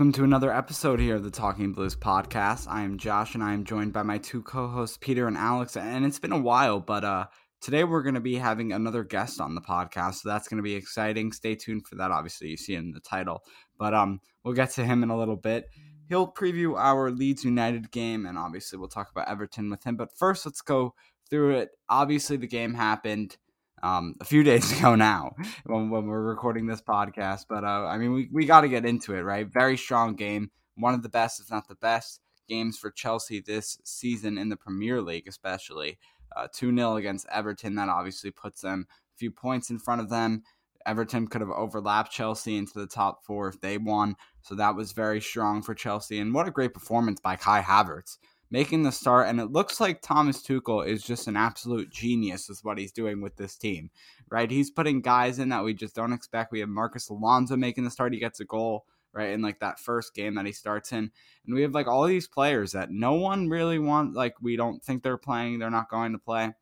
Welcome to another episode here of the Talking Blues podcast. I am Josh and I am joined by my two co-hosts Peter and Alex and it's been a while but uh today we're going to be having another guest on the podcast so that's going to be exciting. Stay tuned for that obviously you see in the title. But um we'll get to him in a little bit. He'll preview our Leeds United game and obviously we'll talk about Everton with him. But first let's go through it. Obviously the game happened um, a few days ago now when, when we're recording this podcast. But uh, I mean, we, we got to get into it, right? Very strong game. One of the best, if not the best, games for Chelsea this season in the Premier League, especially. Uh, 2 0 against Everton. That obviously puts them a few points in front of them. Everton could have overlapped Chelsea into the top four if they won. So that was very strong for Chelsea. And what a great performance by Kai Havertz making the start. And it looks like Thomas Tuchel is just an absolute genius with what he's doing with this team, right? He's putting guys in that we just don't expect. We have Marcos Alonso making the start. He gets a goal, right, in like that first game that he starts in. And we have like all these players that no one really wants, like, we don't think they're playing, they're not going to play,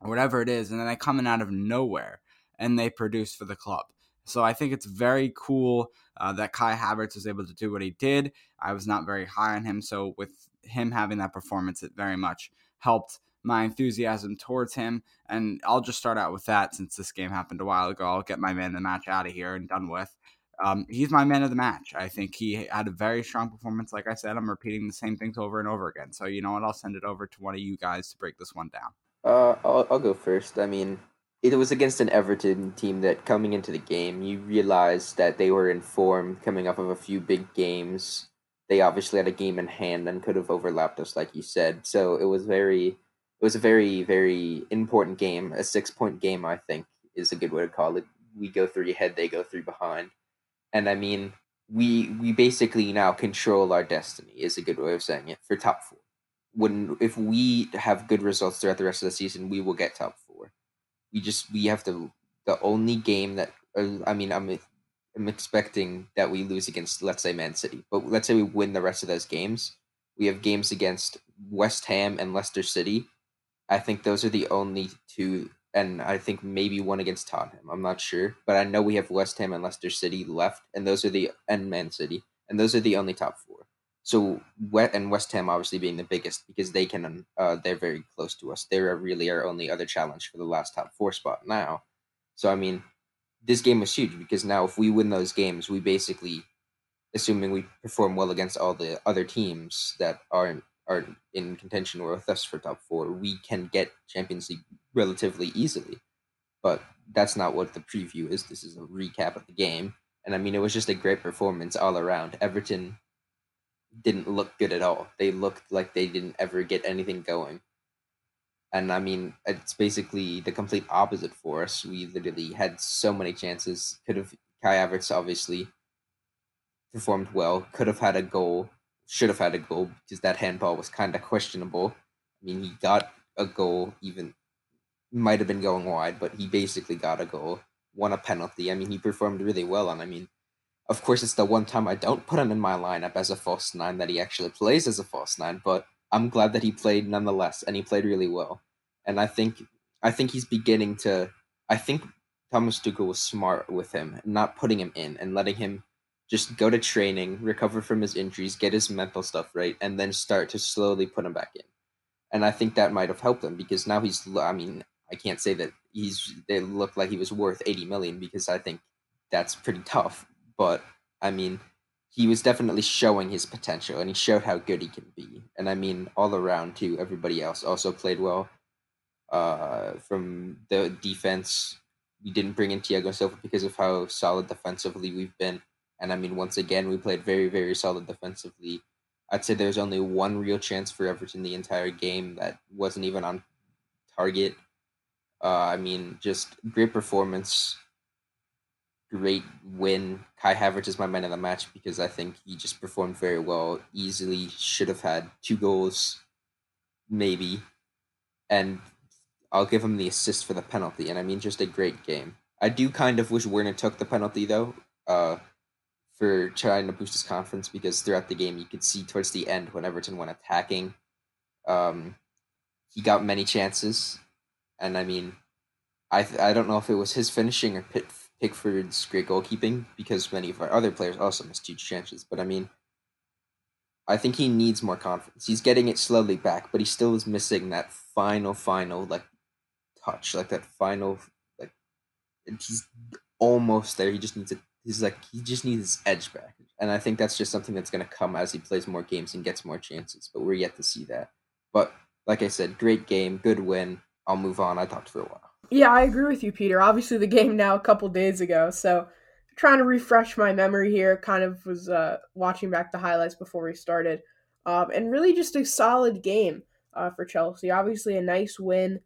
or whatever it is. And then they come in out of nowhere and they produce for the club. So I think it's very cool uh, that Kai Havertz was able to do what he did. I was not very high on him, so with him having that performance, it very much helped my enthusiasm towards him. And I'll just start out with that since this game happened a while ago. I'll get my man of the match out of here and done with. um, he's my man of the match. I think he had a very strong performance. Like I said, I'm repeating the same things over and over again. So you know what? I'll send it over to one of you guys to break this one down. Uh, I'll, I'll go first. I mean, it was against an Everton team that coming into the game, you realized that they were in form coming off of a few big games. They obviously had a game in hand and could have overlapped us, like you said. So it was very, it was a very, very important game. A six point game, I think, is a good way to call it. We go three ahead, they go three behind and I mean we we basically now control our destiny is a good way of saying it for top four. When if we have good results throughout the rest of the season, we will get top four. We just we have to the only game that uh, I mean I'm I'm expecting that we lose against let's say Man City, but let's say we win the rest of those games. We have games against West Ham and Leicester City. I think those are the only two and I think maybe one against Tottenham. I'm not sure, but I know we have West Ham and Leicester City left, and those are the and Man City, and those are the only top four. So Wet and West Ham obviously being the biggest because they can uh, they're very close to us. They're really our only other challenge for the last top four spot now. So I mean, this game was huge because now if we win those games, we basically, assuming we perform well against all the other teams that aren't are in contention or with us for top four, we can get Champions League relatively easily. But that's not what the preview is. This is a recap of the game. And I mean, it was just a great performance all around. Everton didn't look good at all. They looked like they didn't ever get anything going. And I mean, it's basically the complete opposite for us. We literally had so many chances. Could have, Kai Havertz obviously performed well, could have had a goal, should have had a goal because that handball was kind of questionable. I mean, he got a goal even might have been going wide, but he basically got a goal, won a penalty. I mean, he performed really well, and I mean, of course, it's the one time I don't put him in my lineup as a false nine that he actually plays as a false nine, but I'm glad that he played nonetheless, and he played really well. And I think I think he's beginning to. I think Thomas Tuchel was smart with him, not putting him in and letting him just go to training, recover from his injuries, get his mental stuff right, and then start to slowly put him back in. And I think that might have helped him because now he's. I mean, I can't say that he's they look like he was worth 80 million because I think that's pretty tough. But I mean, he was definitely showing his potential and he showed how good he can be. And I mean, all around too, everybody else also played well. Uh, from the defense, we didn't bring in Thiago Silva because of how solid defensively we've been. And I mean, once again, we played very, very solid defensively. I'd say there's only one real chance for Everton the entire game that wasn't even on target. Uh, I mean, just great performance, great win. Kai Havertz is my man of the match because I think he just performed very well. Easily should have had two goals, maybe, and I'll give him the assist for the penalty. And I mean, just a great game. I do kind of wish Werner took the penalty though, uh, for trying to boost his confidence because throughout the game you could see towards the end when Everton went attacking, um, he got many chances and I mean, I I don't know if it was his finishing or Pitt, Pickford's great goalkeeping because many of our other players also missed huge chances. But I mean, I think he needs more confidence. He's getting it slowly back, but he still is missing that final, final like touch, like that final like. He's almost there. He just needs it. He's like he just needs his edge back, and I think that's just something that's going to come as he plays more games and gets more chances. But we're yet to see that. But like I said, great game, good win. I'll move on. I talked for a while. Yeah, I agree with you, Peter. Obviously, the game now a couple days ago, so trying to refresh my memory here. Kind of was uh, watching back the highlights before we started, um, and really just a solid game uh, for Chelsea. Obviously, a nice win,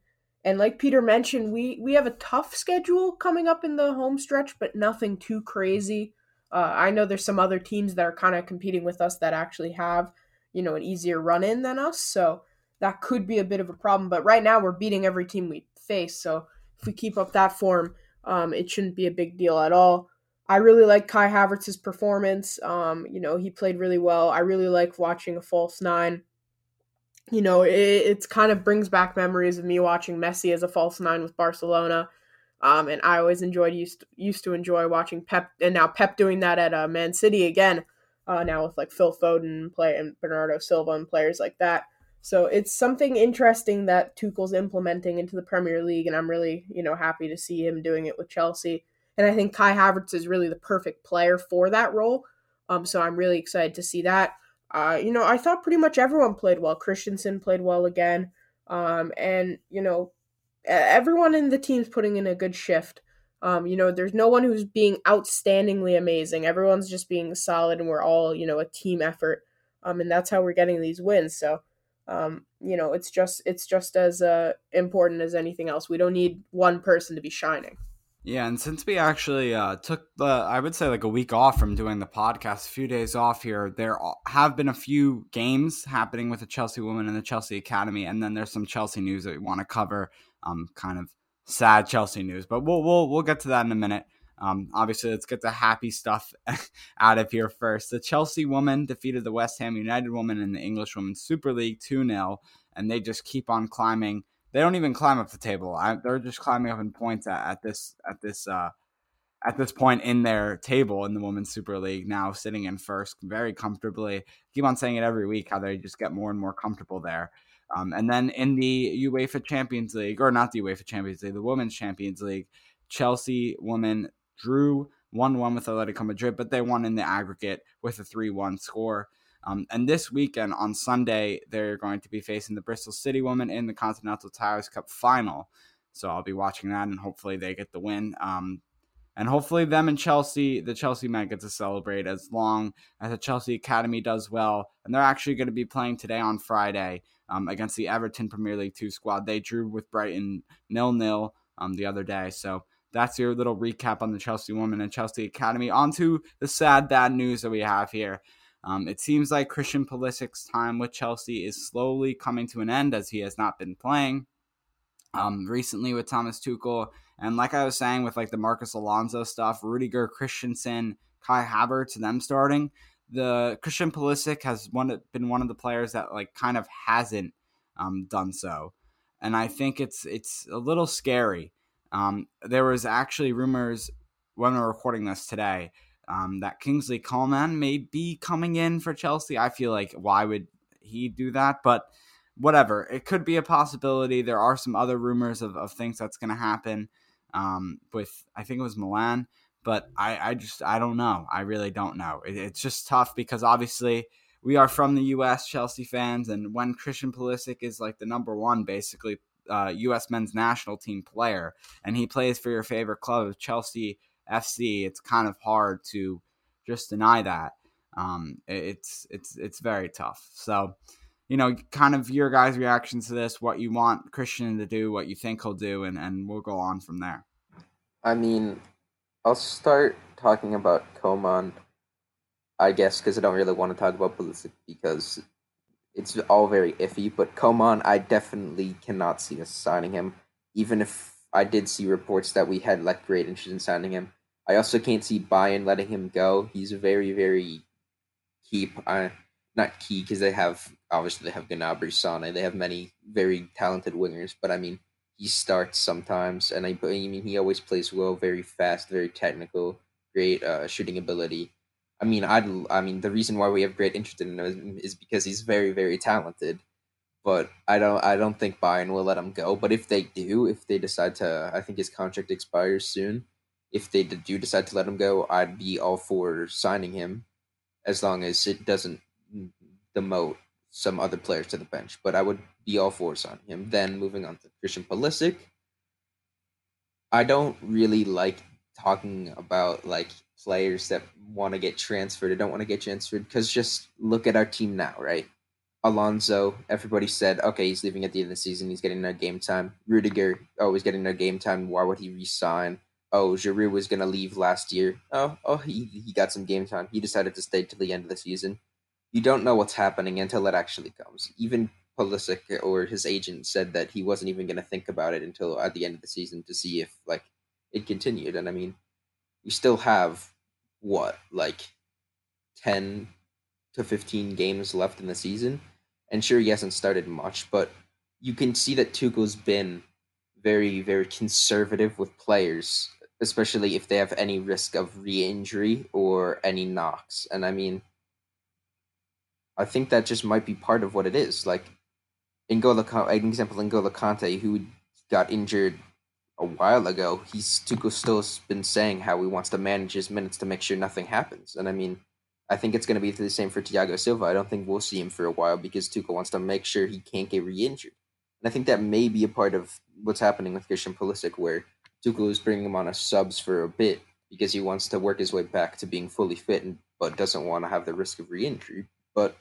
and like Peter mentioned, we we have a tough schedule coming up in the home stretch, but nothing too crazy. Uh, I know there's some other teams that are kind of competing with us that actually have you know an easier run in than us, so that could be a bit of a problem. But right now, we're beating every team we face. So if we keep up that form, um, it shouldn't be a big deal at all. I really like Kai Havertz's performance. Um, you know, he played really well. I really like watching a false nine. You know, it it's kind of brings back memories of me watching Messi as a false nine with Barcelona. Um, and I always enjoyed used to, used to enjoy watching Pep, and now Pep doing that at uh, Man City again. Uh, now with like Phil Foden play and Bernardo Silva and players like that. So it's something interesting that Tuchel's implementing into the Premier League, and I'm really, you know, happy to see him doing it with Chelsea. And I think Kai Havertz is really the perfect player for that role. Um, so I'm really excited to see that. Uh, you know, I thought pretty much everyone played well. Christensen played well again. Um, and, you know, everyone in the team's putting in a good shift. Um, you know, there's no one who's being outstandingly amazing. Everyone's just being solid, and we're all, you know, a team effort. Um, and that's how we're getting these wins. So, um, you know, it's just it's just as uh, important as anything else. We don't need one person to be shining. Yeah, and since we actually uh, took the, I would say like a week off from doing the podcast, a few days off here, there have been a few games happening with the Chelsea women and the Chelsea Academy, and then there's some Chelsea news that we want to cover. Um, kind of sad Chelsea news, but we'll we'll we'll get to that in a minute. Um, obviously, let's get the happy stuff out of here first. The Chelsea woman defeated the West Ham United woman in the English Women's Super League 2 0, and they just keep on climbing. They don't even climb up the table. I, they're just climbing up in points at, at this at this uh, at this point in their table in the Women's Super League. Now sitting in first very comfortably. Keep on saying it every week how they just get more and more comfortable there. Um, and then in the UEFA Champions League, or not the UEFA Champions League, the Women's Champions League, Chelsea women drew 1 1 with Atletico Madrid, but they won in the aggregate with a 3 1 score. Um, and this weekend on Sunday, they're going to be facing the Bristol City women in the Continental Tyres Cup final. So I'll be watching that, and hopefully they get the win. Um, and hopefully them and Chelsea, the Chelsea men get to celebrate as long as the Chelsea Academy does well. And they're actually going to be playing today on Friday um, against the Everton Premier League Two squad. They drew with Brighton nil nil um, the other day. So that's your little recap on the Chelsea women and Chelsea Academy. On to the sad, bad news that we have here. Um, it seems like Christian Pulisic's time with Chelsea is slowly coming to an end as he has not been playing. Um, recently with Thomas Tuchel, and like I was saying with like the Marcos Alonso stuff, Rudiger Christensen, Kai Havertz, them starting the Christian Pulisic has one been one of the players that like kind of hasn't um, done so, and I think it's it's a little scary. Um, there was actually rumors when we are recording this today um, that Kingsley Coman may be coming in for Chelsea. I feel like why would he do that? But whatever, it could be a possibility. There are some other rumors of, of things that's going to happen um, with I think it was Milan but I, I just I don't know. I really don't know. It, it's just tough because obviously we are from the U.S. Chelsea fans, and when Christian Pulisic is like the number one, basically uh, U.S. men's national team player, and he plays for your favorite club, Chelsea FC, it's kind of hard to just deny that. Um, it's it's it's very tough. So, you know, kind of your guys' reactions to this, what you want Christian to do, what you think he'll do, and and we'll go on from there. I mean, I'll start talking about Coman, I guess, because I don't really want to talk about Pulisic because it's all very iffy. But Coman, I definitely cannot see us signing him, even if I did see reports that we had like great interest in signing him. I also can't see Bayern letting him go. He's a very, very key. Uh, not key because they have obviously they have Gnabry, Sane. They have many very talented wingers, but I mean he starts sometimes, and I, I mean he always plays well, very fast, very technical, great uh, shooting ability. I mean, I I mean the reason why we have great interest in him is because he's very very talented. But I don't I don't think Bayern will let him go. But if they do, if they decide to, I think his contract expires soon. If they do decide to let him go, I'd be all for signing him, as long as it doesn't demote some other players to the bench. But I would be all for signing him. Then moving on to Christian Pulisic. I don't really like talking about like players that want to get transferred or don't want to get transferred because just look at our team now, right? Alonso, everybody said, okay, he's leaving at the end of the season. He's getting no game time. Rudiger, oh, he's getting no game time. Why would he resign? Oh, Giroud was going to leave last year. Oh, oh, he, he got some game time. He decided to stay till the end of the season. You don't know what's happening until it actually comes. Even Pulisic or his agent said that he wasn't even going to think about it until at the end of the season to see if like it continued. And I mean, we still have what like ten to fifteen games left in the season, and sure he hasn't started much, but you can see that Tuchel's been very very conservative with players, especially if they have any risk of re-injury or any knocks. And I mean. I think that just might be part of what it is. Like N'Golo, an example, N'Golo Kante, who got injured a while ago, he's Tuchel still been saying how he wants to manage his minutes to make sure nothing happens. And I mean, I think it's going to be the same for Thiago Silva. I don't think we'll see him for a while because Tuchel wants to make sure he can't get re-injured. And I think that may be a part of what's happening with Christian Pulisic, where Tuchel is bringing him on as subs for a bit because he wants to work his way back to being fully fit, and, but doesn't want to have the risk of re-injury. But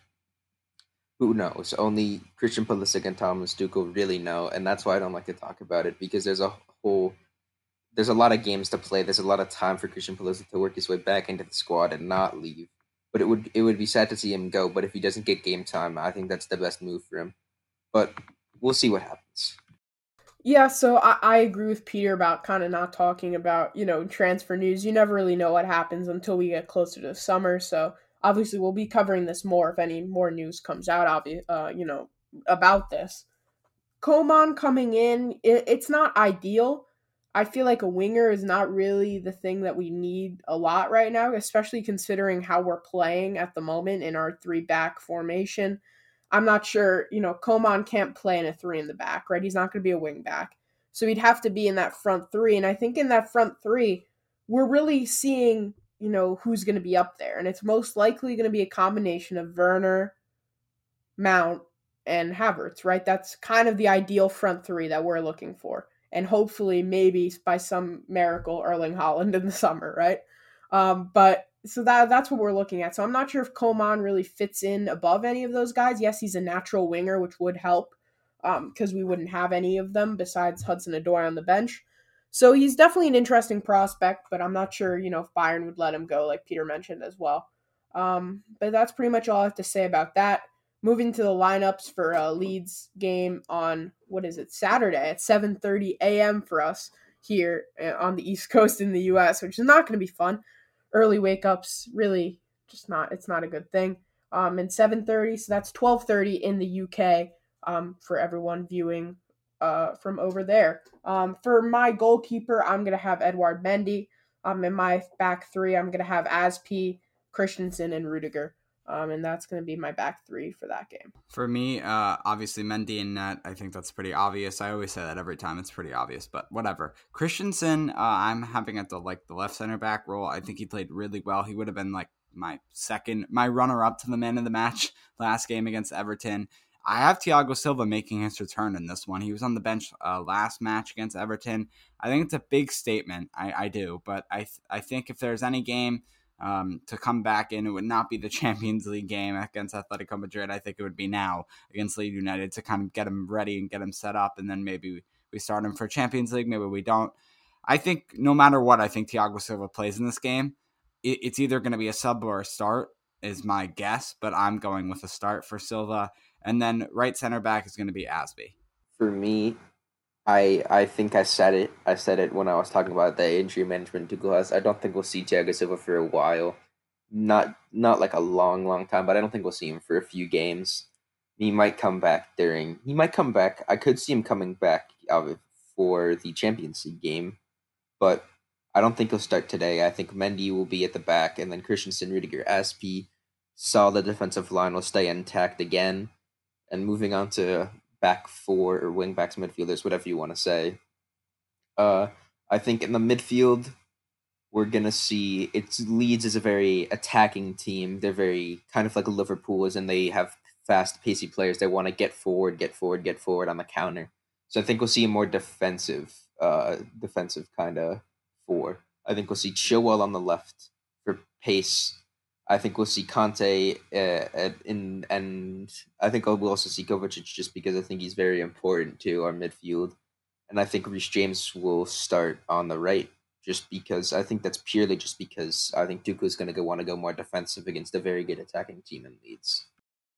who knows? Only Christian Pulisic and Thomas Tuchel really know, and that's why I don't like to talk about it because there's a whole, there's a lot of games to play. There's a lot of time for Christian Pulisic to work his way back into the squad and not leave. But it would it would be sad to see him go. But if he doesn't get game time, I think that's the best move for him. But we'll see what happens. Yeah, so I, I agree with Peter about kind of not talking about, you know, transfer news. You never really know what happens until we get closer to summer. So obviously we'll be covering this more if any more news comes out, obvi- uh, you know, about this. Coman coming in, it, it's not ideal. I feel like a winger is not really the thing that we need a lot right now, especially considering how we're playing at the moment in our three back formation. I'm not sure, you know, Coman can't play in a three in the back, right? He's not going to be a wing back. So he'd have to be in that front three. And I think in that front three, we're really seeing, you know, who's going to be up there. And it's most likely going to be a combination of Werner, Mount, and Havertz, right? That's kind of the ideal front three that we're looking for. And hopefully, maybe by some miracle, Erling Haaland in the summer, right? Um, but so that that's what we're looking at. So I'm not sure if Coman really fits in above any of those guys. Yes, he's a natural winger, which would help because um, we wouldn't have any of them besides Hudson Odoi on the bench. So he's definitely an interesting prospect, but I'm not sure, you know, if Bayern would let him go, like Peter mentioned as well. Um, but that's pretty much all I have to say about that. Moving to the lineups for a Leeds game on what is it Saturday at 7:30 a.m. for us here uh, on the East Coast in the U.S., which is not going to be fun early wake ups really just not it's not a good thing. Um, and 7:30, so that's 12:30 in the UK um, for everyone viewing uh, from over there. Um, for my goalkeeper, I'm gonna have Edouard Mendy. Um, in my back three, I'm gonna have Azpi, Christensen, and Rudiger. Um, and that's going to be my back three for that game. For me, uh, obviously Mendy and net. I think that's pretty obvious. I always say that every time. It's pretty obvious, but whatever. Christensen, uh, I'm having at the like the left center back role. I think he played really well. He would have been like my second, my runner up to the man of the match last game against Everton. I have Thiago Silva making his return in this one. He was on the bench uh, last match against Everton. I think it's a big statement. I, I do, but I th- I think if there's any game um, to come back in. It would not be the Champions League game against Atletico Madrid. I think it would be now against Leeds United to kind of get him ready and get him set up, and then maybe we start him for Champions League. Maybe we don't. I think no matter what, I think Thiago Silva plays in this game. It, it's either going to be a sub or a start, is my guess, but I'm going with a start for Silva. And then right center back is going to be Azpi. For me, I I think I said it. I said it when I was talking about the injury management Tuchel has. I don't think we'll see Thiago Silva for a while. Not not like a long, long time, but I don't think we'll see him for a few games. He might come back during. He might come back. I could see him coming back uh, for the Champions League game, but I don't think he'll start today. I think Mendy will be at the back, and then Christensen, Rudiger, Azpi, solid defensive line will stay intact again. And moving on to back four or wing backs, midfielders, whatever you want to say. Uh, I think in the midfield, we're gonna see it's Leeds is a very attacking team. They're very kind of like Liverpool is, and they have fast, pacey players. They want to get forward, get forward, get forward on the counter. So I think we'll see a more defensive, uh, defensive kind of four. I think we'll see Chilwell on the left for pace I think we'll see Kante uh, in, and I think we'll also see Kovacic just because I think he's very important to our midfield, and I think Reece James will start on the right just because I think that's purely just because I think Tuchel is going to want to go more defensive against a very good attacking team in Leeds.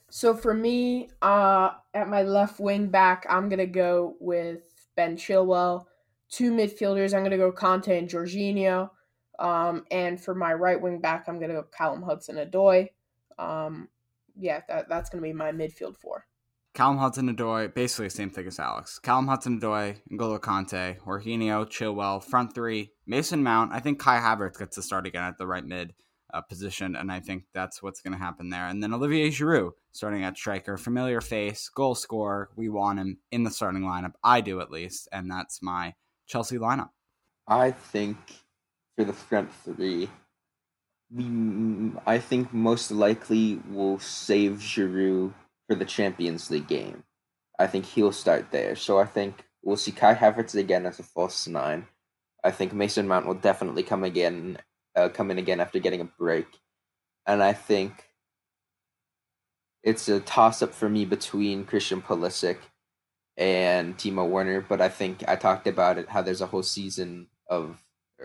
So for me, uh, at my left wing back, I'm gonna go with Ben Chilwell. Two midfielders, I'm gonna go Kante and Jorginho. Um, and for my right wing back, I'm going to go Callum Hudson Odoi. Um, yeah, that, that's going to be my midfield four. Callum Hudson Odoi, basically the same thing as Alex. Callum Hudson Odoi, N'Golo Kante, Jorginho, Chilwell, front three, Mason Mount. I think Kai Havertz gets to start again at the right mid uh, position, and I think that's what's going to happen there. And then Olivier Giroud starting at striker, familiar face, goal scorer. We want him in the starting lineup. I do at least, and that's my Chelsea lineup? I think for the front three, we I think most likely will save Giroud for the Champions League game. I think he'll start there. So I think we'll see Kai Havertz again as a false nine. I think Mason Mount will definitely come again, uh, come in again after getting a break, and I think it's a toss up for me between Christian Pulisic and Timo Werner. But I think I talked about it how there's a whole season of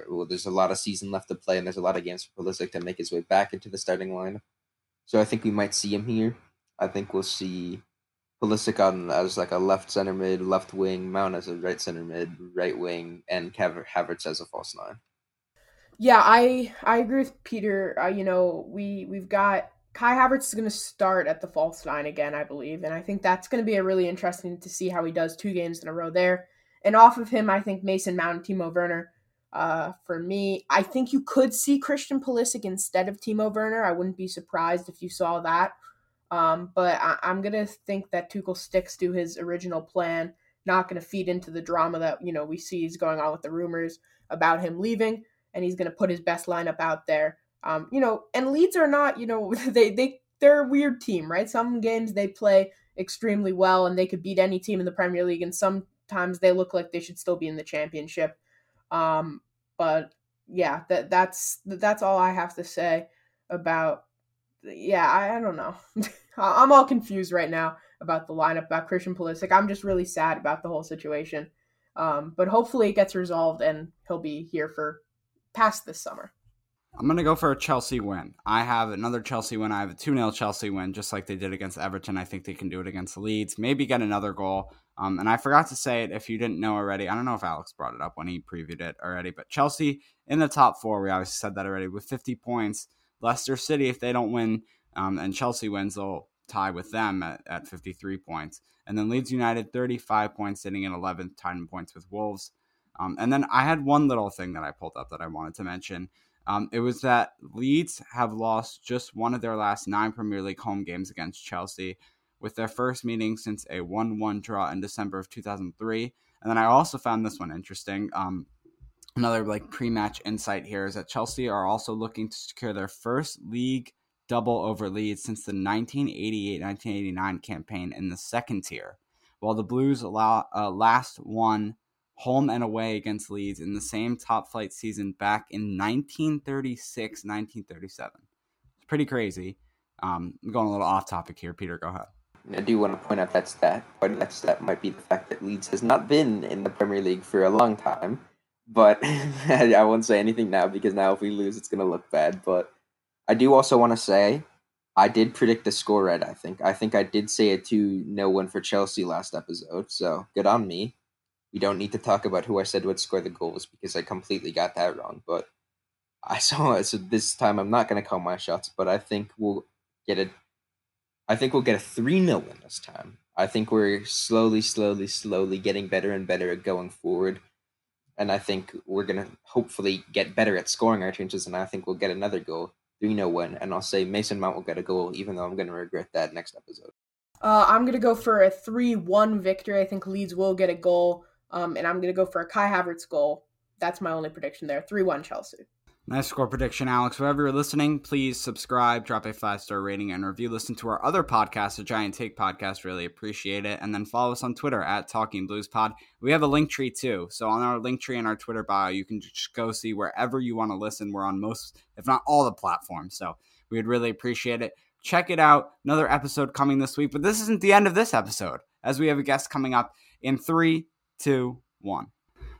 well, there's a lot of season left to play, and there's a lot of games for Pulisic to make his way back into the starting lineup. So I think we might see him here. I think we'll see Pulisic on as like a left center mid, left wing, Mount as a right center mid, right wing, and Havertz as a false nine. Yeah, I I agree with Peter. Uh, you know, we we've got Kai Havertz is going to start at the false nine again, I believe, and I think that's going to be a really interesting to see how he does two games in a row there. And off of him, I think Mason Mount and Timo Werner uh, for me, I think you could see Christian Pulisic instead of Timo Werner. I wouldn't be surprised if you saw that. Um, but I, am gonna think that Tuchel sticks to his original plan, not gonna feed into the drama that you know we see is going on with the rumors about him leaving, and he's gonna put his best lineup out there. Um, you know, and Leeds are not, you know, they they they're a weird team, right? Some games they play extremely well and they could beat any team in the Premier League, and sometimes they look like they should still be in the Championship. Um, but yeah, that that's that's all I have to say about. Yeah, I, I don't know. I'm all confused right now about the lineup about Christian Pulisic. I'm just really sad about the whole situation. Um, but hopefully it gets resolved and he'll be here for past this summer. I'm going to go for a Chelsea win. I have another Chelsea win. I have a 2 0 Chelsea win, just like they did against Everton. I think they can do it against Leeds. Maybe get another goal. Um, and I forgot to say it if you didn't know already. I don't know if Alex brought it up when he previewed it already, but Chelsea in the top four. We obviously said that already with 50 points. Leicester City, if they don't win um, and Chelsea wins, they'll tie with them at, at 53 points. And then Leeds United, 35 points, sitting in 11th, tied in points with Wolves. Um, and then I had one little thing that I pulled up that I wanted to mention. Um, it was that Leeds have lost just one of their last nine Premier League home games against Chelsea with their first meeting since a 1 1 draw in December of 2003. And then I also found this one interesting. Um, another like pre-match insight here is that Chelsea are also looking to secure their first league double over Leeds since the 1988-1989 campaign in the second tier, while the Blues allow, uh, last won home and away against Leeds in the same top flight season back in 1936-1937. It's pretty crazy. Um, I'm going a little off topic here. Peter, go ahead. I do want to point out that stat. Of that stat might be the fact that Leeds has not been in the Premier League for a long time. But I won't say anything now because now if we lose, it's going to look bad. But I do also want to say I did predict the score right, I think. I think I did say a 2 no win for Chelsea last episode. So good on me. We don't need to talk about who I said would score the goals because I completely got that wrong. But I saw it. So this time I'm not going to call my shots, but I think we'll get it I think we'll get a 3 0 win this time. I think we're slowly, slowly, slowly getting better and better at going forward. And I think we're going to hopefully get better at scoring our chances. And I think we'll get another goal, 3 0 win. And I'll say Mason Mount will get a goal, even though I'm going to regret that next episode. Uh, I'm going to go for a 3 1 victory. I think Leeds will get a goal. Um, and I'm going to go for a Kai Havertz goal. That's my only prediction there 3 1 Chelsea. Nice score prediction, Alex. Wherever you're listening, please subscribe, drop a five star rating, and review. Listen to our other podcast, the Giant Take Podcast. Really appreciate it. And then follow us on Twitter at Talking Blues Pod. We have a link tree too. So on our link tree and our Twitter bio, you can just go see wherever you want to listen. We're on most, if not all, the platforms. So we would really appreciate it. Check it out. Another episode coming this week. But this isn't the end of this episode, as we have a guest coming up in three, two, one.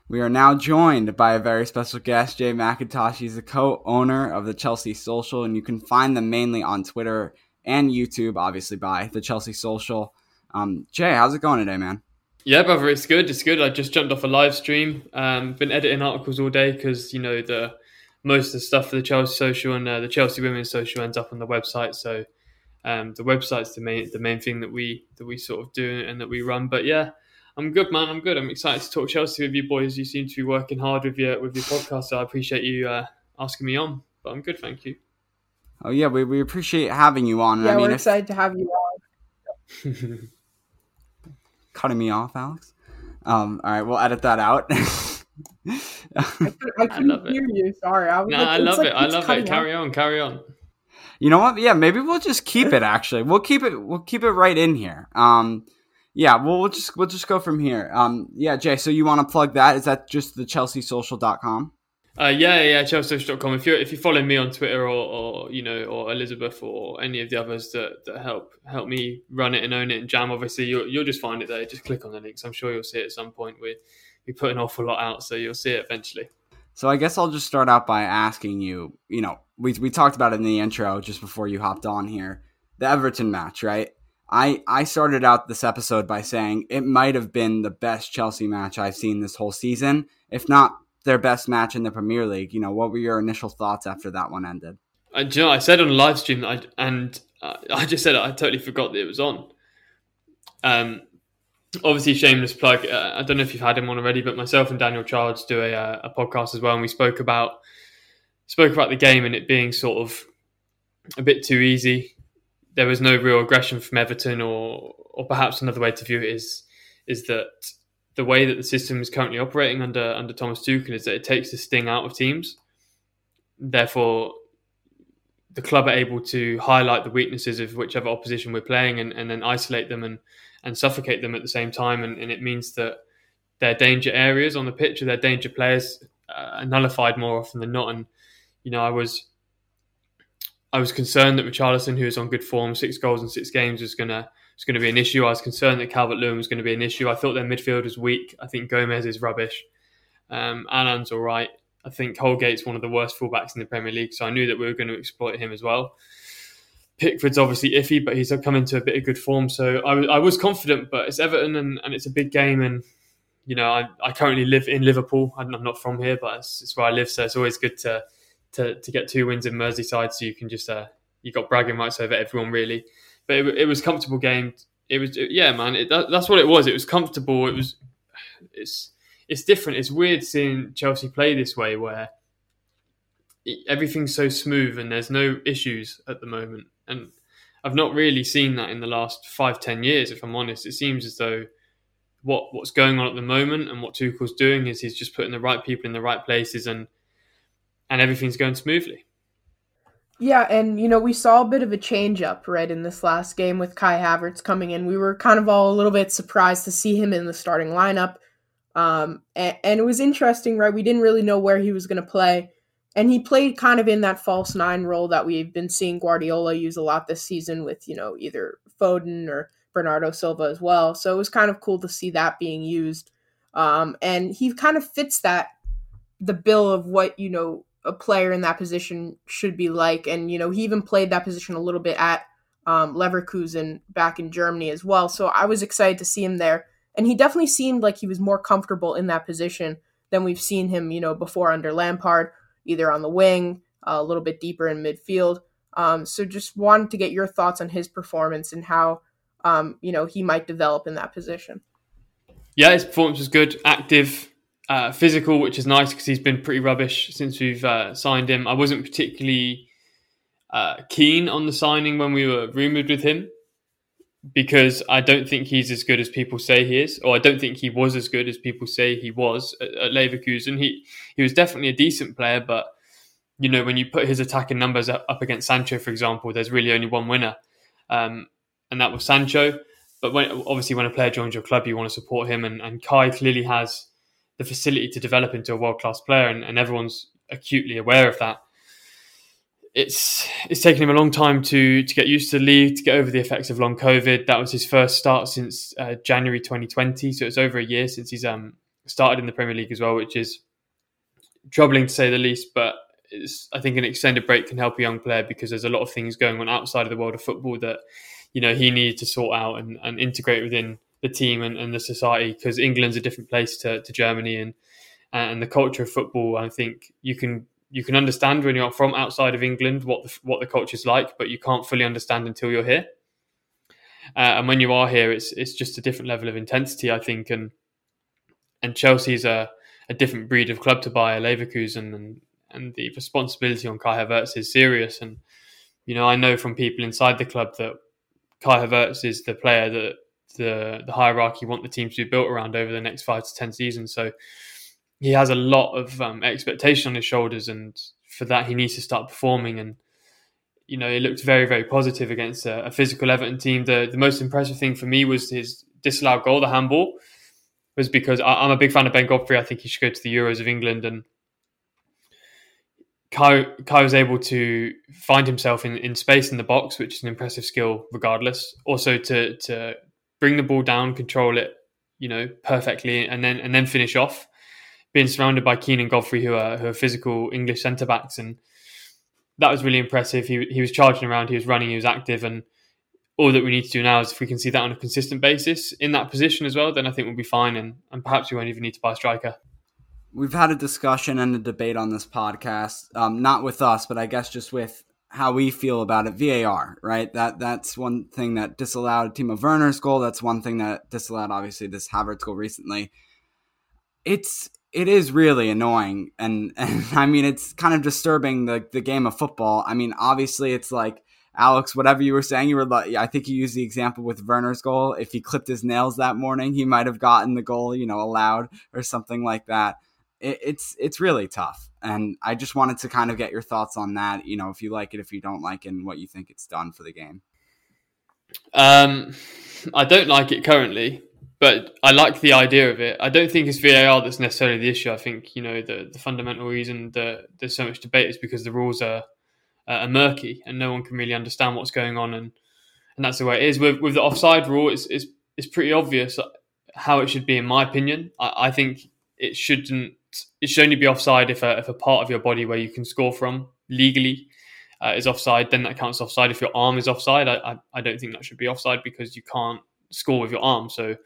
We are now joined by a very special guest, Jai McIntosh. He's the co-owner of the Chelsea Social, and you can find them mainly on Twitter and YouTube, obviously by the Chelsea Social. Um, Jay, how's it going today, man? Yeah, brother, it's good. It's good. I just jumped off a live stream. Um, been editing articles all day because you know the most of the stuff for the Chelsea Social and uh, the Chelsea Women's Social ends up on the website. So um, the website's the main the main thing that we that we sort of do and that we run. But yeah, I'm good, man. I'm good. I'm excited to talk Chelsea with you boys. You seem to be working hard with your with your podcast, so I appreciate you uh, asking me on. But I'm good, thank you. Oh yeah, we, we appreciate having you on. Yeah, I mean, we're if... excited to have you on. Cutting me off, Alex. Um, all right, we'll edit that out. I, could, I couldn't love it. hear you. Sorry. I was No, like, I love like it. I love it. Carry out. on, carry on. You know what? Yeah, maybe we'll just keep it. Actually, we'll keep it. We'll keep it right in here. Um, yeah, we'll, we'll just we'll just go from here. Um, yeah, Jai. So you want to plug that? Is that just the ChelseaSocial.com? Uh, yeah, yeah, ChelseaSocial.com. If you if you follow me on Twitter or, or you know or Elizabeth or any of the others that, that help help me run it and own it and jam, obviously you'll you'll just find it there. Just click on the links. I'm sure you'll see it at some point. We we put an awful lot out, so you'll see it eventually. So I guess I'll just start out by asking you. You know, we we talked about it in the intro just before you hopped on here. The Everton match, right? I I started out this episode by saying it might have been the best Chelsea match I've seen this whole season, if not their best match in the Premier League. You know, what were your initial thoughts after that one ended? Do you know, I said on the live stream, that I, and I just said I totally forgot that it was on. Um, obviously, shameless plug. Uh, I don't know if you've had him on already, but myself and Daniel Charles do a, uh, a podcast as well, and we spoke about spoke about the game and it being sort of a bit too easy. There was no real aggression from Everton, or or perhaps another way to view it is is that the way that the system is currently operating under under Thomas Tuchel is that it takes the sting out of teams. Therefore, the club are able to highlight the weaknesses of whichever opposition we're playing and, and then isolate them and, and suffocate them at the same time. And, and it means that their danger areas on the pitch or their danger players uh, are nullified more often than not. And, you know, I was I was concerned that Richarlison, who is on good form, six goals in six games, was gonna was going to be an issue. I was concerned that Calvert Lewin was going to be an issue. I thought their midfield was weak. I think Gomes is rubbish. Um, all right. I think Holgate's one of the worst fullbacks in the Premier League, so I knew that we were going to exploit him as well. Pickford's obviously iffy, but he's come into a bit of good form, so I, was- was confident. But it's Everton, and, and it's a big game, and you know I, I currently live in Liverpool. I'm not from here, but it's, it's where I live, so it's always good to to, to get two wins in Merseyside, so you can just uh, you got bragging rights over everyone really. But it, it was comfortable game. It was yeah, man. It, that, that's what it was. It was comfortable. It was it's it's different. It's weird seeing Chelsea play this way, where everything's so smooth and there's no issues at the moment. And I've not really seen that in the last five ten years. If I'm honest, it seems as though what what's going on at the moment and what Tuchel's doing is he's just putting the right people in the right places and and everything's going smoothly. Yeah, and you know, we saw a bit of a change up, right, in this last game with Kai Havertz coming in. We were kind of all a little bit surprised to see him in the starting lineup. Um, and, and it was interesting, right? We didn't really know where he was going to play. And he played kind of in that false nine role that we've been seeing Guardiola use a lot this season with, you know, either Foden or Bernardo Silva as well. So it was kind of cool to see that being used. Um, and he kind of fits that, the bill of what, you know, a player in that position should be like. And, you know, he even played that position a little bit at um, Leverkusen back in Germany as well. So I was excited to see him there. And he definitely seemed like he was more comfortable in that position than we've seen him, you know, before under Lampard, either on the wing, uh, a little bit deeper in midfield. Um, so just wanted to get your thoughts on his performance and how, um, you know, he might develop in that position. Yeah, his performance was good, active, uh, physical, which is nice because he's been pretty rubbish since we've uh, signed him. I wasn't particularly uh, keen on the signing when we were rumored with him because I don't think he's as good as people say he is, or I don't think he was as good as people say he was at, at Leverkusen. He he was definitely a decent player, but you know when you put his attacking numbers up, up against Sancho, for example, there's really only one winner, um, and that was Sancho. But when obviously when a player joins your club, you want to support him, and, and Kai clearly has the facility to develop into a world class player, and, and everyone's acutely aware of that it's it's taken him a long time to to get used to the league, to get over the effects of long COVID. That was his first start since uh, January 2020, so it's over a year since he's um started in the Premier League as well, which is troubling to say the least. But it's, I think an extended break can help a young player because there's a lot of things going on outside of the world of football that you know he needed to sort out and, and integrate within the team and, and the society because England's a different place to, to Germany and and the culture of football. I think you can you can understand when you're from outside of England what the, what the culture is like, but you can't fully understand until you're here. Uh, and when you are here, it's it's just a different level of intensity, I think. And and Chelsea's a, a different breed of club to buy, Leverkusen, and and the responsibility on Kai Havertz is serious. And you know, I know from people inside the club that Kai Havertz is the player that the the hierarchy want the team to be built around over the next five to ten seasons. So he has a lot of um, expectation on his shoulders, and for that he needs to start performing. And you know, it looked very very positive against a, a physical Everton team. The the most impressive thing for me was his disallowed goal, the handball, was because I, am a big fan of Ben Godfrey. I think he should go to the Euros of England and. Kai, Kai was able to find himself in, in space in the box, which is an impressive skill regardless. Also to to bring the ball down, control it, you know, perfectly, and then and then finish off. Being surrounded by Keane and Godfrey, who are who are physical English centre backs, and that was really impressive. He he was charging around, he was running, he was active, and all that we need to do now is if we can see that on a consistent basis in that position as well, then I think we'll be fine, and and perhaps we won't even need to buy a striker we've had a discussion and a debate on this podcast, um, not with us, but I guess just with how we feel about it. VAR, right? That that's one thing that disallowed Timo Werner's goal. That's one thing that disallowed obviously this Havertz goal recently. It's it is really annoying, and and I mean it's kind of disturbing the the game of football. I mean, obviously it's like. Alex, whatever you were saying, you were like, I think you used the example with Werner's goal. If he clipped his nails that morning, he might have gotten the goal, you know, allowed or something like that it, it's it's really tough. And I just wanted to kind of get your thoughts on that. You know, if you like it, if you don't like it, and what you think it's done for the game. Um, I don't like it currently, but I like the idea of it. I don't think it's VAR that's necessarily the issue. I think you know the the fundamental reason that there's so much debate is because the rules are are murky and no one can really understand what's going on, and and that's the way it is. With with the offside rule, it's it's, it's pretty obvious how it should be, in my opinion. I, I think it shouldn't it should only be offside if a, if a part of your body where you can score from legally uh, is offside, then that counts offside. If your arm is offside, I, I, I, don't think that should be offside because you can't score with your arm. So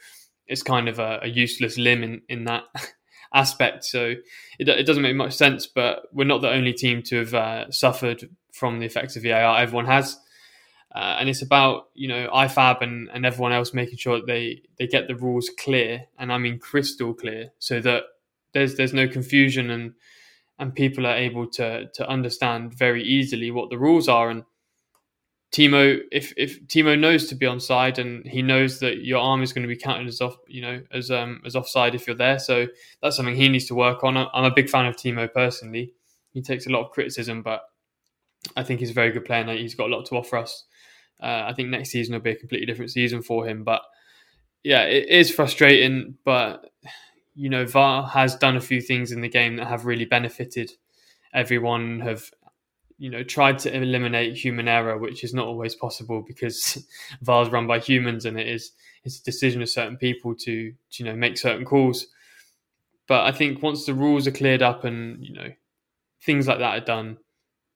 it's kind of a, a useless limb in, in that aspect. So it, it doesn't make much sense, but we're not the only team to have uh, suffered from the effects of VAR. Everyone has. Uh, and it's about you know IFAB and, and everyone else making sure that they they get the rules clear, and I mean crystal clear, so that there's there's no confusion and and people are able to to understand very easily what the rules are. And Timo if if Timo knows to be onside and he knows that your arm is going to be counted as off you know as um as offside if you're there. So that's something he needs to work on. I'm a big fan of Timo personally. He takes a lot of criticism but I think he's a very good player and he's got a lot to offer us. Uh, I think next season will be a completely different season for him but yeah it is frustrating but you know, VAR has done a few things in the game that have really benefited everyone. Have you know tried to eliminate human error, which is not always possible because VAR is run by humans and it is it's a decision of certain people to, to you know make certain calls. But I think once the rules are cleared up and you know things like that are done,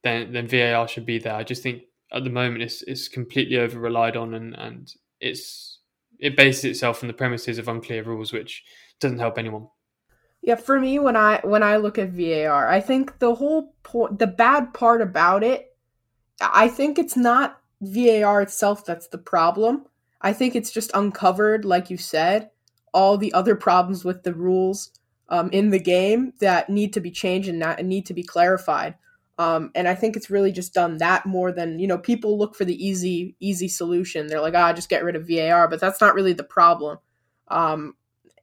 then then VAR should be there. I just think at the moment it's it's completely over relied on and and it's it bases itself on the premises of unclear rules, which doesn't help anyone. Yeah, for me, when I when I look at VAR, I think the whole point, the bad part about it, I think it's not VAR itself that's the problem. I think it's just uncovered, like you said, all the other problems with the rules um, in the game that need to be changed and, not, need to be clarified. Um, and I think it's really just done that more than you know. People look for the easy easy solution. They're like, ah, just get rid of VAR, but that's not really the problem. Um,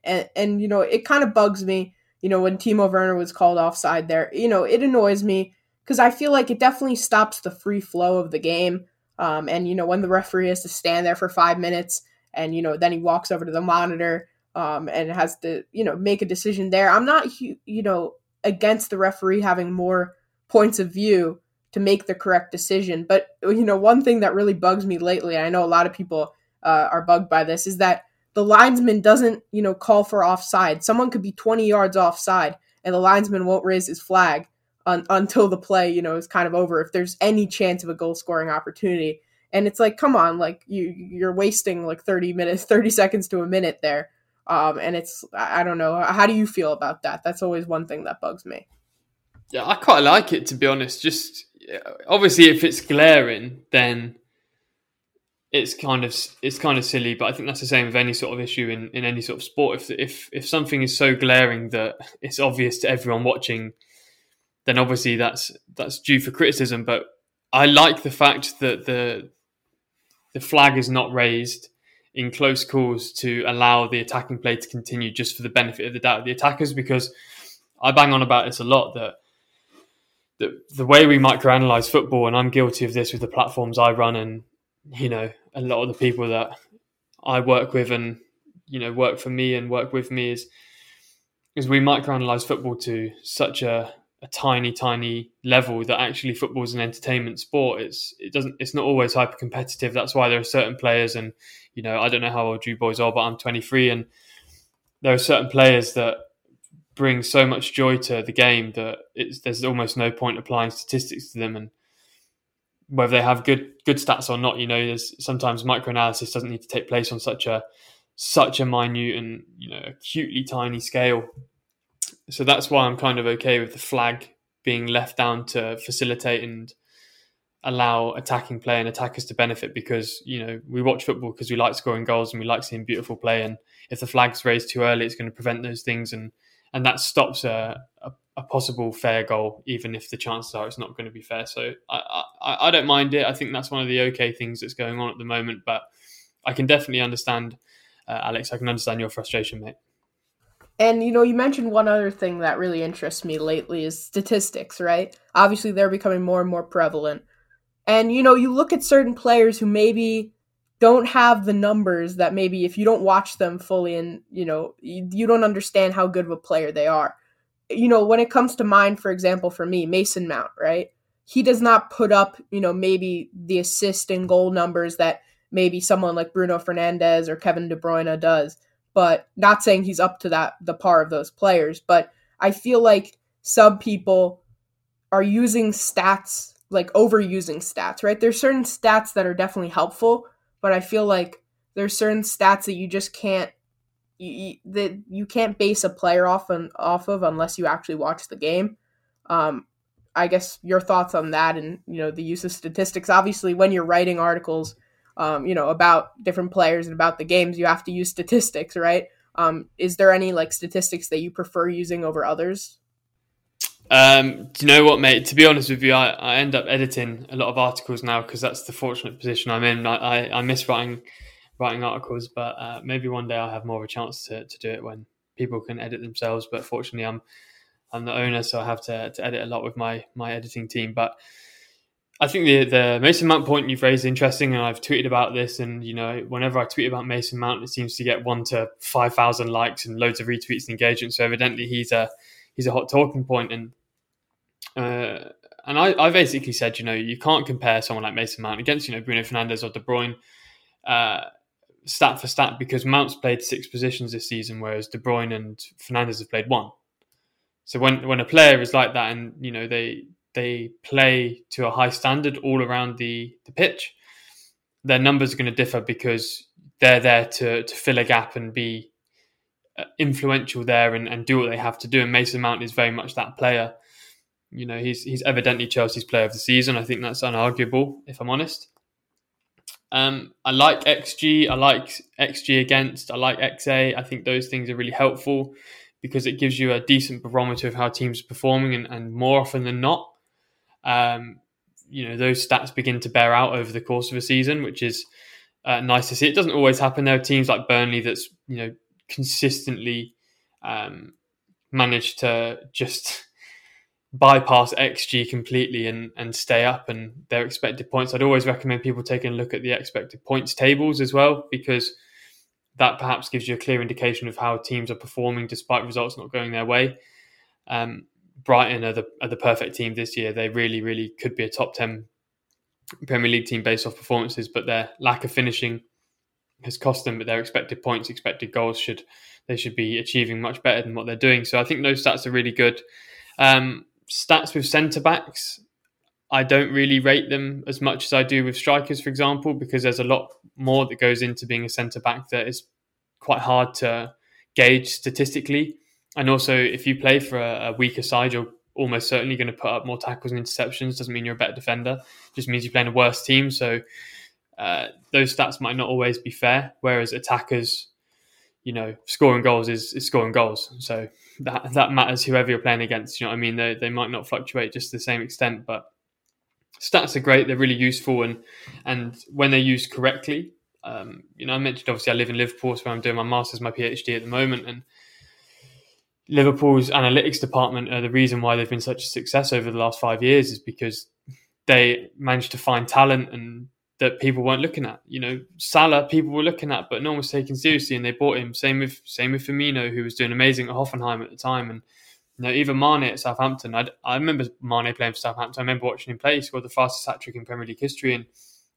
and and you know it kind of bugs me you know when Timo Werner was called offside there. You know it annoys me because I feel like it definitely stops the free flow of the game um, and you know when the referee has to stand there for five minutes and you know then he walks over to the monitor um, and has to you know make a decision there. I'm not you know against the referee having more points of view to make the correct decision but you know one thing that really bugs me lately I know a lot of people uh, are bugged by this is that the linesman doesn't, you know, call for offside. Someone could be 20 yards offside and the linesman won't raise his flag un- until the play, you know, is kind of over if there's any chance of a goal scoring opportunity. And it's like, come on, like you you're wasting like 30 minutes, 30 seconds to a minute there. Um, and it's I don't know. How do you feel about that? That's always one thing that bugs me. Yeah, I quite like it to be honest. Just obviously, if it's glaring, then it's kind of it's kind of silly, but I think that's the same with any sort of issue in, in any sort of sport. If if if something is so glaring that it's obvious to everyone watching, then obviously that's that's due for criticism. But I like the fact that the the flag is not raised in close calls to allow the attacking play to continue just for the benefit of the doubt of the attackers because I bang on about this a lot that the the way we microanalyze football, and I'm guilty of this with the platforms I run, and you know a lot of the people that I work with, and you know work for me and work with me is is we microanalyze football to such a, a tiny, tiny level that actually football is an entertainment sport. It's it doesn't it's not always hyper competitive. That's why there are certain players, and you know I don't know how old you boys are, but I'm 23, and there are certain players that bring so much joy to the game that it's there's almost no point applying statistics to them and whether they have good good stats or not you know there's sometimes microanalysis doesn't need to take place on such a such a minute and you know acutely tiny scale. So that's why i'm kind of okay with the flag being left down to facilitate and allow attacking play and attackers to benefit because you know we watch football because we like scoring goals and we like seeing beautiful play. And if the flag's raised too early it's going to prevent those things and and that stops a, a, a, possible fair goal, even if the chances are it's not going to be fair. So I, I, I, don't mind it. I think that's one of the okay things that's going on at the moment. But I can definitely understand, uh, Alex. I can understand your frustration, mate. And you know, you mentioned one other thing that really interests me lately is statistics, right? Obviously, they're becoming more and more prevalent. And you know, you look at certain players who maybe don't have the numbers that maybe if you don't watch them fully and you know you, you, don't understand how good of a player they are you know when it comes to mind for example for me mason mount right? He does not put up you know maybe the assist and goal numbers that maybe someone like bruno fernandes or kevin de bruyne does but not saying he's up to that the par of those players but i feel like some people are using stats like overusing stats right? There's certain stats that are definitely helpful but I feel like there's certain stats that you just can't you, that you can't base a player off and off of unless you actually watch the game. Um, I guess your thoughts on that and you know the use of statistics. Obviously, when you're writing articles, um, you know about different players and about the games, you have to use statistics, right? Um, is there any like statistics that you prefer using over others? Um, do you know what, mate? To be honest with you, I, I end up editing a lot of articles now because that's the fortunate position I'm in. I, I, I miss writing writing articles, but uh, maybe one day I'll have more of a chance to, to do it when people can edit themselves. But fortunately, I'm I'm the owner, so I have to, to edit a lot with my my editing team. But I think the the Mason Mount point you've raised is interesting, and I've tweeted about this. And you know, whenever I tweet about Mason Mount, it seems to get one to five thousand likes and loads of retweets and engagement. So evidently, he's a he's a hot talking point, and uh, and I, I basically said, you know, you can't compare someone like Mason Mount against, you know, Bruno Fernandes or De Bruyne, uh, stat for stat, because Mount's played six positions this season, whereas De Bruyne and Fernandes have played one. So when when a player is like that, and you know they they play to a high standard all around the the pitch, their numbers are going to differ because they're there to to fill a gap and be uh, influential there and, and do what they have to do. And Mason Mount is very much that player you know, he's he's evidently Chelsea's player of the season. I think that's unarguable, if I'm honest. Um, I like XG. I like XG against. I like XA. I think those things are really helpful because it gives you a decent barometer of how teams are performing, and, and more often than not, um, you know, those stats begin to bear out over the course of a season, which is uh, nice to see. It doesn't always happen. There are teams like Burnley that's you know consistently um, managed to just bypass XG completely and, and stay up and their expected points. I'd always recommend people taking a look at the expected points tables as well, because that perhaps gives you a clear indication of how teams are performing despite results not going their way. Um, Brighton are the, are the perfect team this year. They really, really could be a top 10 Premier League team based off performances, but their lack of finishing has cost them. But their expected points, expected goals should they should be achieving much better than what they're doing. So I think those stats are really good. Um, stats with centre backs, I don't really rate them as much as I do with strikers, for example, because there's a lot more that goes into being a centre back that is quite hard to gauge statistically. And also, if you play for a, a weaker side, you're almost certainly going to put up more tackles and interceptions. Doesn't mean you're a better defender; just means you're playing a worse team. So uh, those stats might not always be fair. Whereas attackers, you know, scoring goals is, is scoring goals. So that that matters whoever you're playing against. You know what I mean? They they might not fluctuate just to the same extent, but stats are great. They're really useful, and and when they're used correctly, um, you know, I mentioned obviously I live in Liverpool, so I'm doing my masters, my PhD at the moment, and Liverpool's analytics department are the reason why they've been such a success over the last five years is because they managed to find talent and that people weren't looking at. You know, Salah people were looking at, but no one was taking seriously, and they bought him. Same with same with Firmino, who was doing amazing at Hoffenheim at the time, and you know even Mane at Southampton. I I remember Mane playing for Southampton. I remember watching him play. He scored the fastest hat trick in Premier League history, and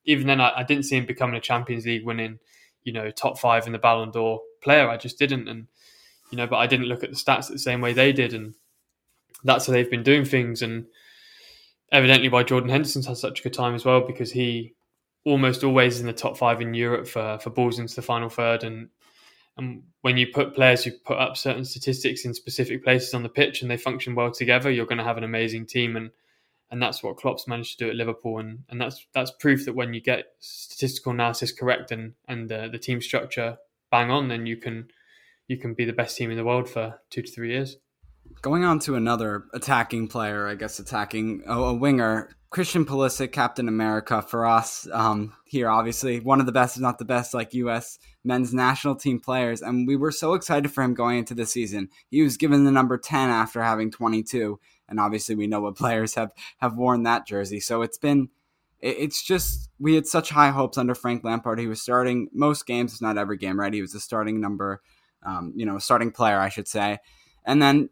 even then, I, I didn't see him becoming a Champions League winning, you know, top five in the Ballon d'Or player. I just didn't, and you know, but I didn't look at the stats the same way they did, and that's how they've been doing things. And evidently, why Jordan Henderson's had such a good time as well because he almost always in the top five in Europe for for balls into the final third, and and when you put players who put up certain statistics in specific places on the pitch and they function well together, you're going to have an amazing team. And and that's what Klopp's managed to do at Liverpool, and, and that's that's proof that when you get statistical analysis correct and and uh, the team structure bang on, then you can you can be the best team in the world for two to three years. Going on to another attacking player, I guess attacking oh, a winger, Christian Pulisic, Captain America for us um, here. Obviously, one of the best, if not the best, like U.S. men's national team players, and we were so excited for him going into the season. He was given the number ten after having 22, and obviously we know what players have have worn that jersey. So it's been it's just we had such high hopes under Frank Lampard. He was starting most games, if not every game, right? He was the starting number, um, you know, starting player, I should say. And then,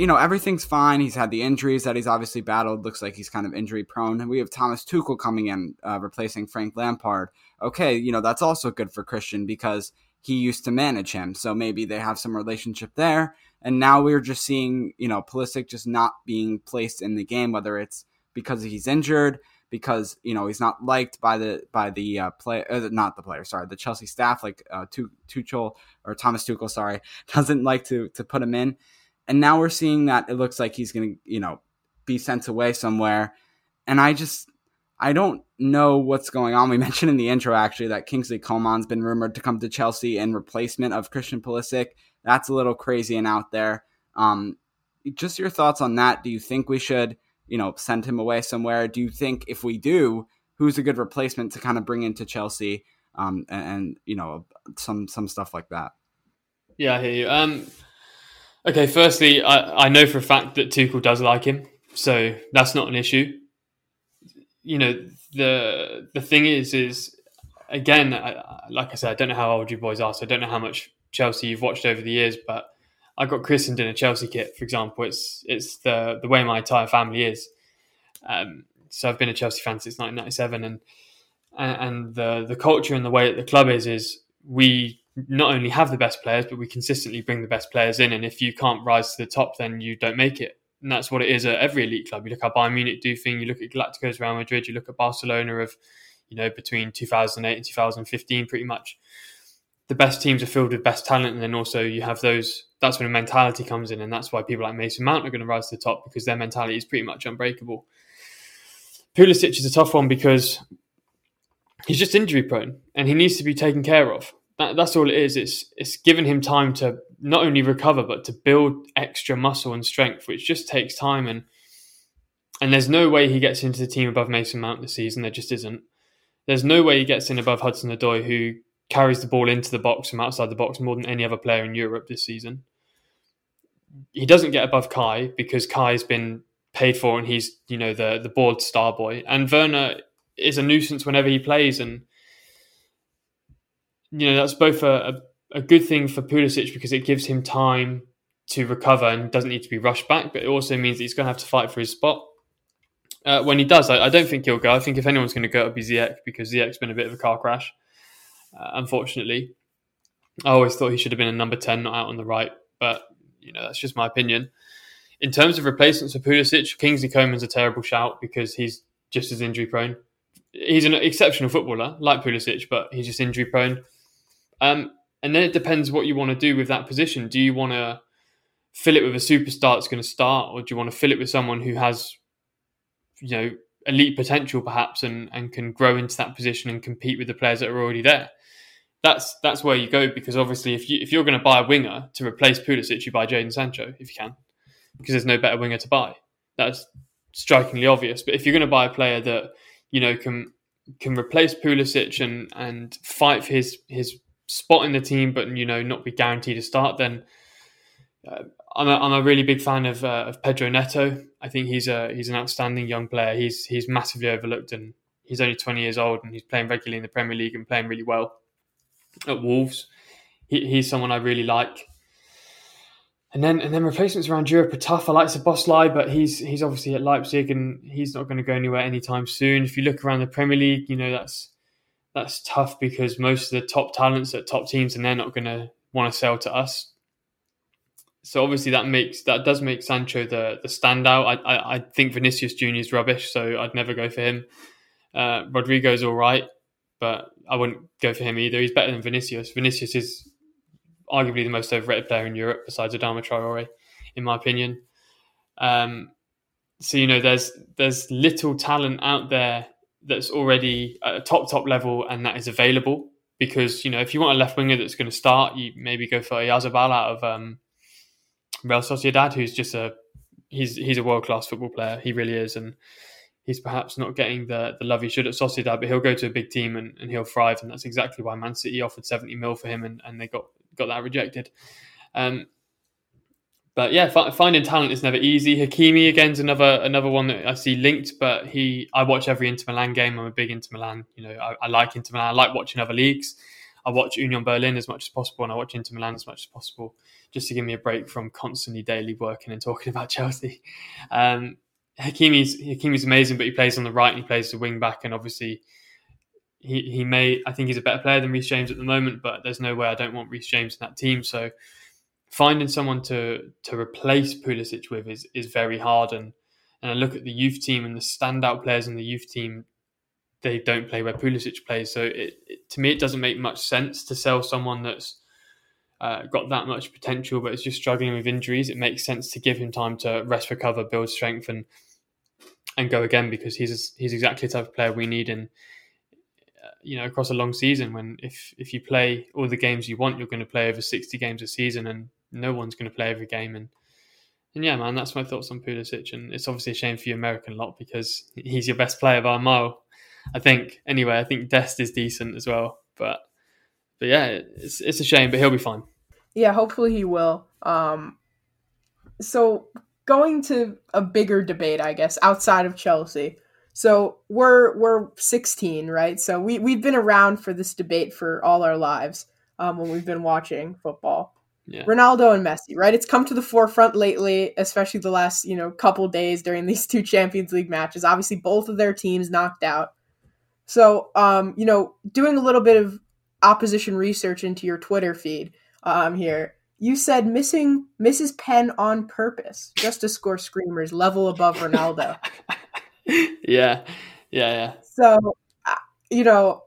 you know, everything's fine. He's had the injuries that he's obviously battled. Looks like he's kind of injury prone. And we have Thomas Tuchel coming in, uh, replacing Frank Lampard. Okay, you know, that's also good for Christian because he used to manage him. So maybe they have some relationship there. And now we're just seeing, you know, Pulisic just not being placed in the game, whether it's because he's injured, because you know he's not liked by the by the uh, play, uh, not the player, sorry, the Chelsea staff, like uh, Tuchel or Thomas Tuchel, sorry, doesn't like to to put him in. And now we're seeing that it looks like he's going to, you know, be sent away somewhere. And I just, I don't know what's going on. We mentioned in the intro actually that Kingsley Coman's been rumored to come to Chelsea in replacement of Christian Pulisic. That's a little crazy and out there. Um, just your thoughts on that. Do you think we should, you know, send him away somewhere? Do you think if we do, who's a good replacement to kind of bring into Chelsea? Um, and, and you know, some some stuff like that. Yeah, I hear you. Um, okay, firstly, I, I know for a fact that Tuchel does like him, so that's not an issue. You know, the the thing is, is again, I, like I said, I don't know how old you boys are, so I don't know how much Chelsea you've watched over the years, but I got christened in a Chelsea kit, for example. It's it's the the way my entire family is. Um, so I've been a Chelsea fan since 1997, and and the the culture and the way that the club is is we not only have the best players, but we consistently bring the best players in. And if you can't rise to the top, then you don't make it. And that's what it is at every elite club. You look at Bayern Munich do thing. You look at Galacticos, Real Madrid. You look at Barcelona of, you know, between 2008 and 2015, pretty much the best teams are filled with best talent, and then also you have those. That's when a mentality comes in, and that's why people like Mason Mount are going to rise to the top because their mentality is pretty much unbreakable. Pulisic is a tough one because he's just injury prone, and he needs to be taken care of. That, that's all it is. It's it's giving him time to not only recover but to build extra muscle and strength, which just takes time. And and there's no way he gets into the team above Mason Mount this season. There just isn't. There's no way he gets in above Hudson Odoi, who carries the ball into the box from outside the box more than any other player in Europe this season. He doesn't get above Kai because Kai's been paid for and he's, you know, the the board star boy. And Werner is a nuisance whenever he plays and you know, that's both a, a, a good thing for Pulisic because it gives him time to recover and doesn't need to be rushed back, but it also means that he's going to have to fight for his spot. Uh, when he does, I, I, don't think he'll go. I think if anyone's going to go, it'll be Ziyech because Ziyech's been a bit of a car crash uh, unfortunately. I always thought he should have been a number 10, not out on the right, but you know that's just my opinion. In terms of replacements for Pulisic, Kingsley Coman's a terrible shout because he's just as injury prone. He's an exceptional footballer, like Pulisic, but he's just injury prone. Um, and then it depends what you want to do with that position. Do you want to fill it with a superstar that's going to start, or do you want to fill it with someone who has, you know, elite potential perhaps and, and can grow into that position and compete with the players that are already there? that's that's where you go because obviously if you if you're going to buy a winger to replace Pulisic, you buy Jadon Sancho if you can, because there's no better winger to buy. That's strikingly obvious. But if you're going to buy a player that you know can can replace Pulisic and and fight for his his spot in the team, but you know not be guaranteed to start, then uh, I'm a, I'm a really big fan of uh, of Pedro Neto. I think he's a he's an outstanding young player. He's he's massively overlooked, and he's only 20 years old, and he's playing regularly in the Premier League and playing really well at Wolves. He, he's someone I really like. And then and then replacements around Europe are tough. I like Szoboszlai, but he's he's obviously at Leipzig and he's not going to go anywhere anytime soon. If you look around the Premier League, you know that's that's tough because most of the top talents at top teams and they're not going to want to sell to us. So obviously that makes that does make Sancho the the standout. I I, I think Vinicius Junior is rubbish, so I'd never go for him. Uh, Rodrygo's all right, but I wouldn't go for him either. He's better than Vinicius. Vinicius is arguably the most overrated player in Europe besides Adama Traore, in my opinion. Um, so you know, there's there's little talent out there that's already at a top top level and that is available. Because you know, if you want a left winger that's going to start, you maybe go for Oyarzabal out of um, Real Sociedad, who's just a he's he's a world class football player. He really is, and he's perhaps not getting the, the love he should at Sociedad, but he'll go to a big team and, and he'll thrive. And that's exactly why Man City offered 70 mil for him and, and they got, got that rejected. Um, but yeah, finding talent is never easy. Hakimi again's another another one that I see linked, but he I watch every Inter Milan game. I'm a big Inter Milan. You know, I, I like Inter Milan. I like watching other leagues. I watch Union Berlin as much as possible, and I watch Inter Milan as much as possible, just to give me a break from constantly daily working and talking about Chelsea. Um, Hakimi's Hakimi's amazing, but he plays on the right and he plays the wing back, and obviously he he may I think he's a better player than Reece James at the moment, but there's no way I don't want Reece James in that team. So finding someone to to replace Pulisic with is is very hard, and and I look at the youth team and the standout players in the youth team, they don't play where Pulisic plays. So it, it, to me, it doesn't make much sense to sell someone that's uh, got that much potential, but is just struggling with injuries. It makes sense to give him time to rest, recover, build strength, and and go again because he's he's exactly the type of player we need in uh, you know across a long season. When if if you play all the games you want, you're going to play over sixty games a season, and no one's going to play every game. And and yeah, man, that's my thoughts on Pulisic. And it's obviously a shame for you American lot because he's your best player by a mile. I think anyway. I think Dest is decent as well, but but yeah, it's it's a shame, but he'll be fine. Yeah, hopefully he will. Um, so going to a bigger debate, I guess, outside of Chelsea. So we're we're 16, right? So we we've been around for this debate for all our lives um, when we've been watching football. Yeah. Ronaldo and Messi, right? It's come to the forefront lately, especially the last you know couple days during these two Champions League matches. Obviously, both of their teams knocked out. So, um, you know, doing a little bit of opposition research into your Twitter feed um, here. You said missing Mrs. Penn on purpose just to score screamers level above Ronaldo. yeah, yeah, yeah. So, uh, you know,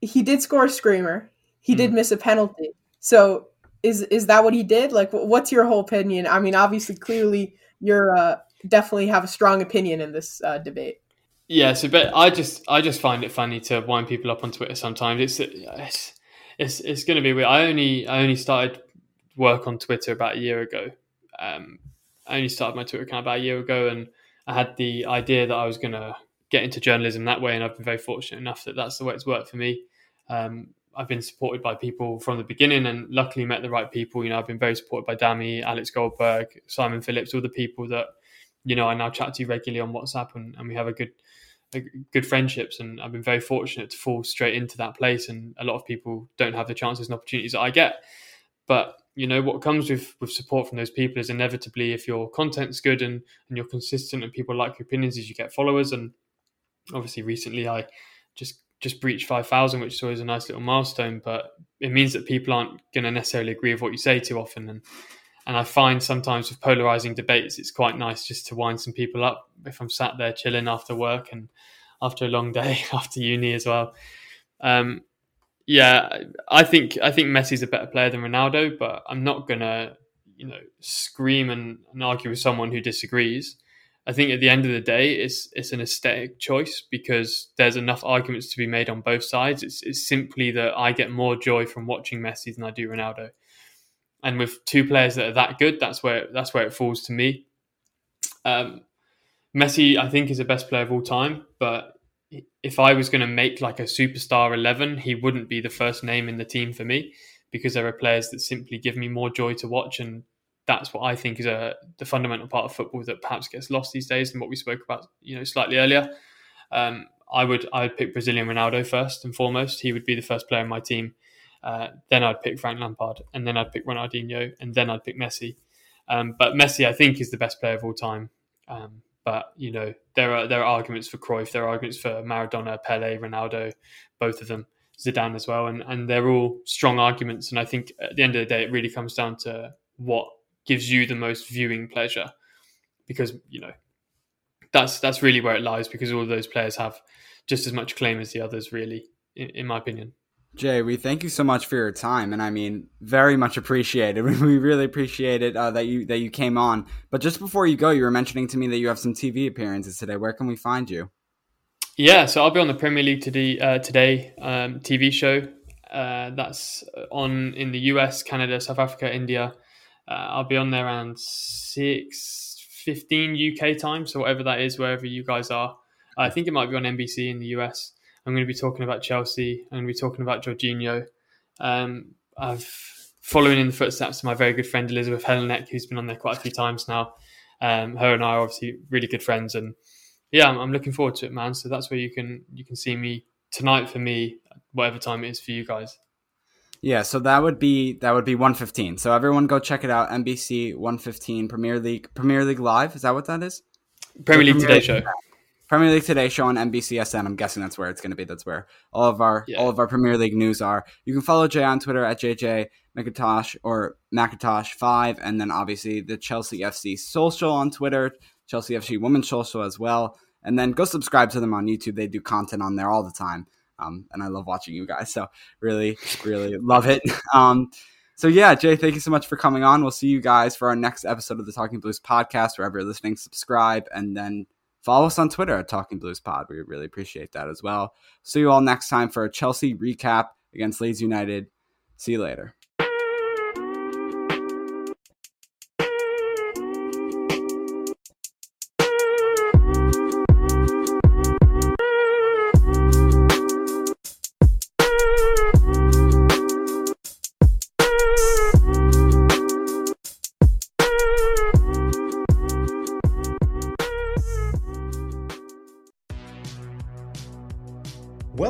he did score a screamer. He mm. did miss a penalty. So, is is that what he did? Like, what's your whole opinion? I mean, obviously, clearly, you're uh, definitely have a strong opinion in this uh, debate. Yeah, so but I just I just find it funny to wind people up on Twitter sometimes. It's it's it's, it's going to be weird. I only I only started work on Twitter about a year ago. Um, I only started my Twitter account about a year ago, and I had the idea that I was going to get into journalism that way, and I've been very fortunate enough that that's the way it's worked for me. Um, I've been supported by people from the beginning, and luckily met the right people. You know, I've been very supported by Dami, Alex Goldberg, Simon Phillips, all the people that you know I now chat to regularly on WhatsApp, and, and we have a good good friendships. And I've been very fortunate to fall straight into that place and a lot of people don't have the chances and opportunities that I get. But you know what comes with with support from those people is inevitably if your content's good and and you're consistent and people like your opinions is you get followers. And obviously recently I just just breached 5000 which is always a nice little milestone but it means that people aren't going to necessarily agree with what you say too often and and I find sometimes with polarizing debates, it's quite nice just to wind some people up if I'm sat there chilling after work and after a long day after uni as well. Um, yeah, I think I think Messi's a better player than Ronaldo, but I'm not gonna you know scream and, and argue with someone who disagrees. I think at the end of the day, it's it's an aesthetic choice because there's enough arguments to be made on both sides. It's, it's simply that I get more joy from watching Messi than I do Ronaldo and with two players that are that good, that's where that's where it falls to me. Um, Messi, I think, is the best player of all time, but if I was going to make like a superstar eleven, he wouldn't be the first name in the team for me because there are players that simply give me more joy to watch and that's what I think is a the fundamental part of football that perhaps gets lost these days, and what we spoke about, you know, slightly earlier. Um, I would I would pick Brazilian Ronaldo first and foremost. He would be the first player in my team. Uh, then I'd pick Frank Lampard, and then I'd pick Ronaldinho, and then I'd pick Messi. Um, but Messi, I think, is the best player of all time. Um, but you know, there are there are arguments for Cruyff, there are arguments for Maradona, Pele, Ronaldo, both of them, Zidane as well, and and they're all strong arguments. And I think at the end of the day, it really comes down to what gives you the most viewing pleasure, because you know that's that's really where it lies. Because all of those players have just as much claim as the others, really, in, in my opinion. Jai, we thank you so much for your time, and I mean, very much appreciated. We really appreciate it uh, that you that you came on. But just before you go, you were mentioning to me that you have some TV appearances today. Where can we find you? Yeah, so I'll be on the Premier League today, uh, today um, TV show. Uh, that's on in the US, Canada, South Africa, India. Uh, I'll be on there around six fifteen UK time, so whatever that is, wherever you guys are. I think it might be on NBC in the US. I'm going to be talking about Chelsea. I'm going to be talking about Jorginho. Um, I've following in the footsteps of my very good friend Elizabeth Helenek, who's been on there quite a few times now. Um, her and I are obviously really good friends, and yeah, I'm, I'm, looking forward to it, man. So that's where you can you can see me tonight for me, whatever time it is for you guys. Yeah, so that would be that would be 115. So everyone go check it out. NBC 115 Premier League Premier League Live. Is that what that is? Premier League Today Show. Premier League Today show on NBCSN. I'm guessing that's where it's going to be. That's where all of our yeah. all of our Premier League news are. You can follow Jai on Twitter at JJ McIntosh or Macintosh Five, and then obviously the Chelsea FC Social on Twitter, Chelsea FC Women's Social as well. And then go subscribe to them on YouTube. They do content on there all the time, um, and I love watching you guys. So really, really love it. Um, so yeah, Jai, thank you so much for coming on. We'll see you guys for our next episode of the Talking Blues podcast. Wherever you're listening, subscribe, and then Follow us on Twitter at Talking Blues Pod. We really appreciate that as well. See you all next time for a Chelsea recap against Leeds United. See you later.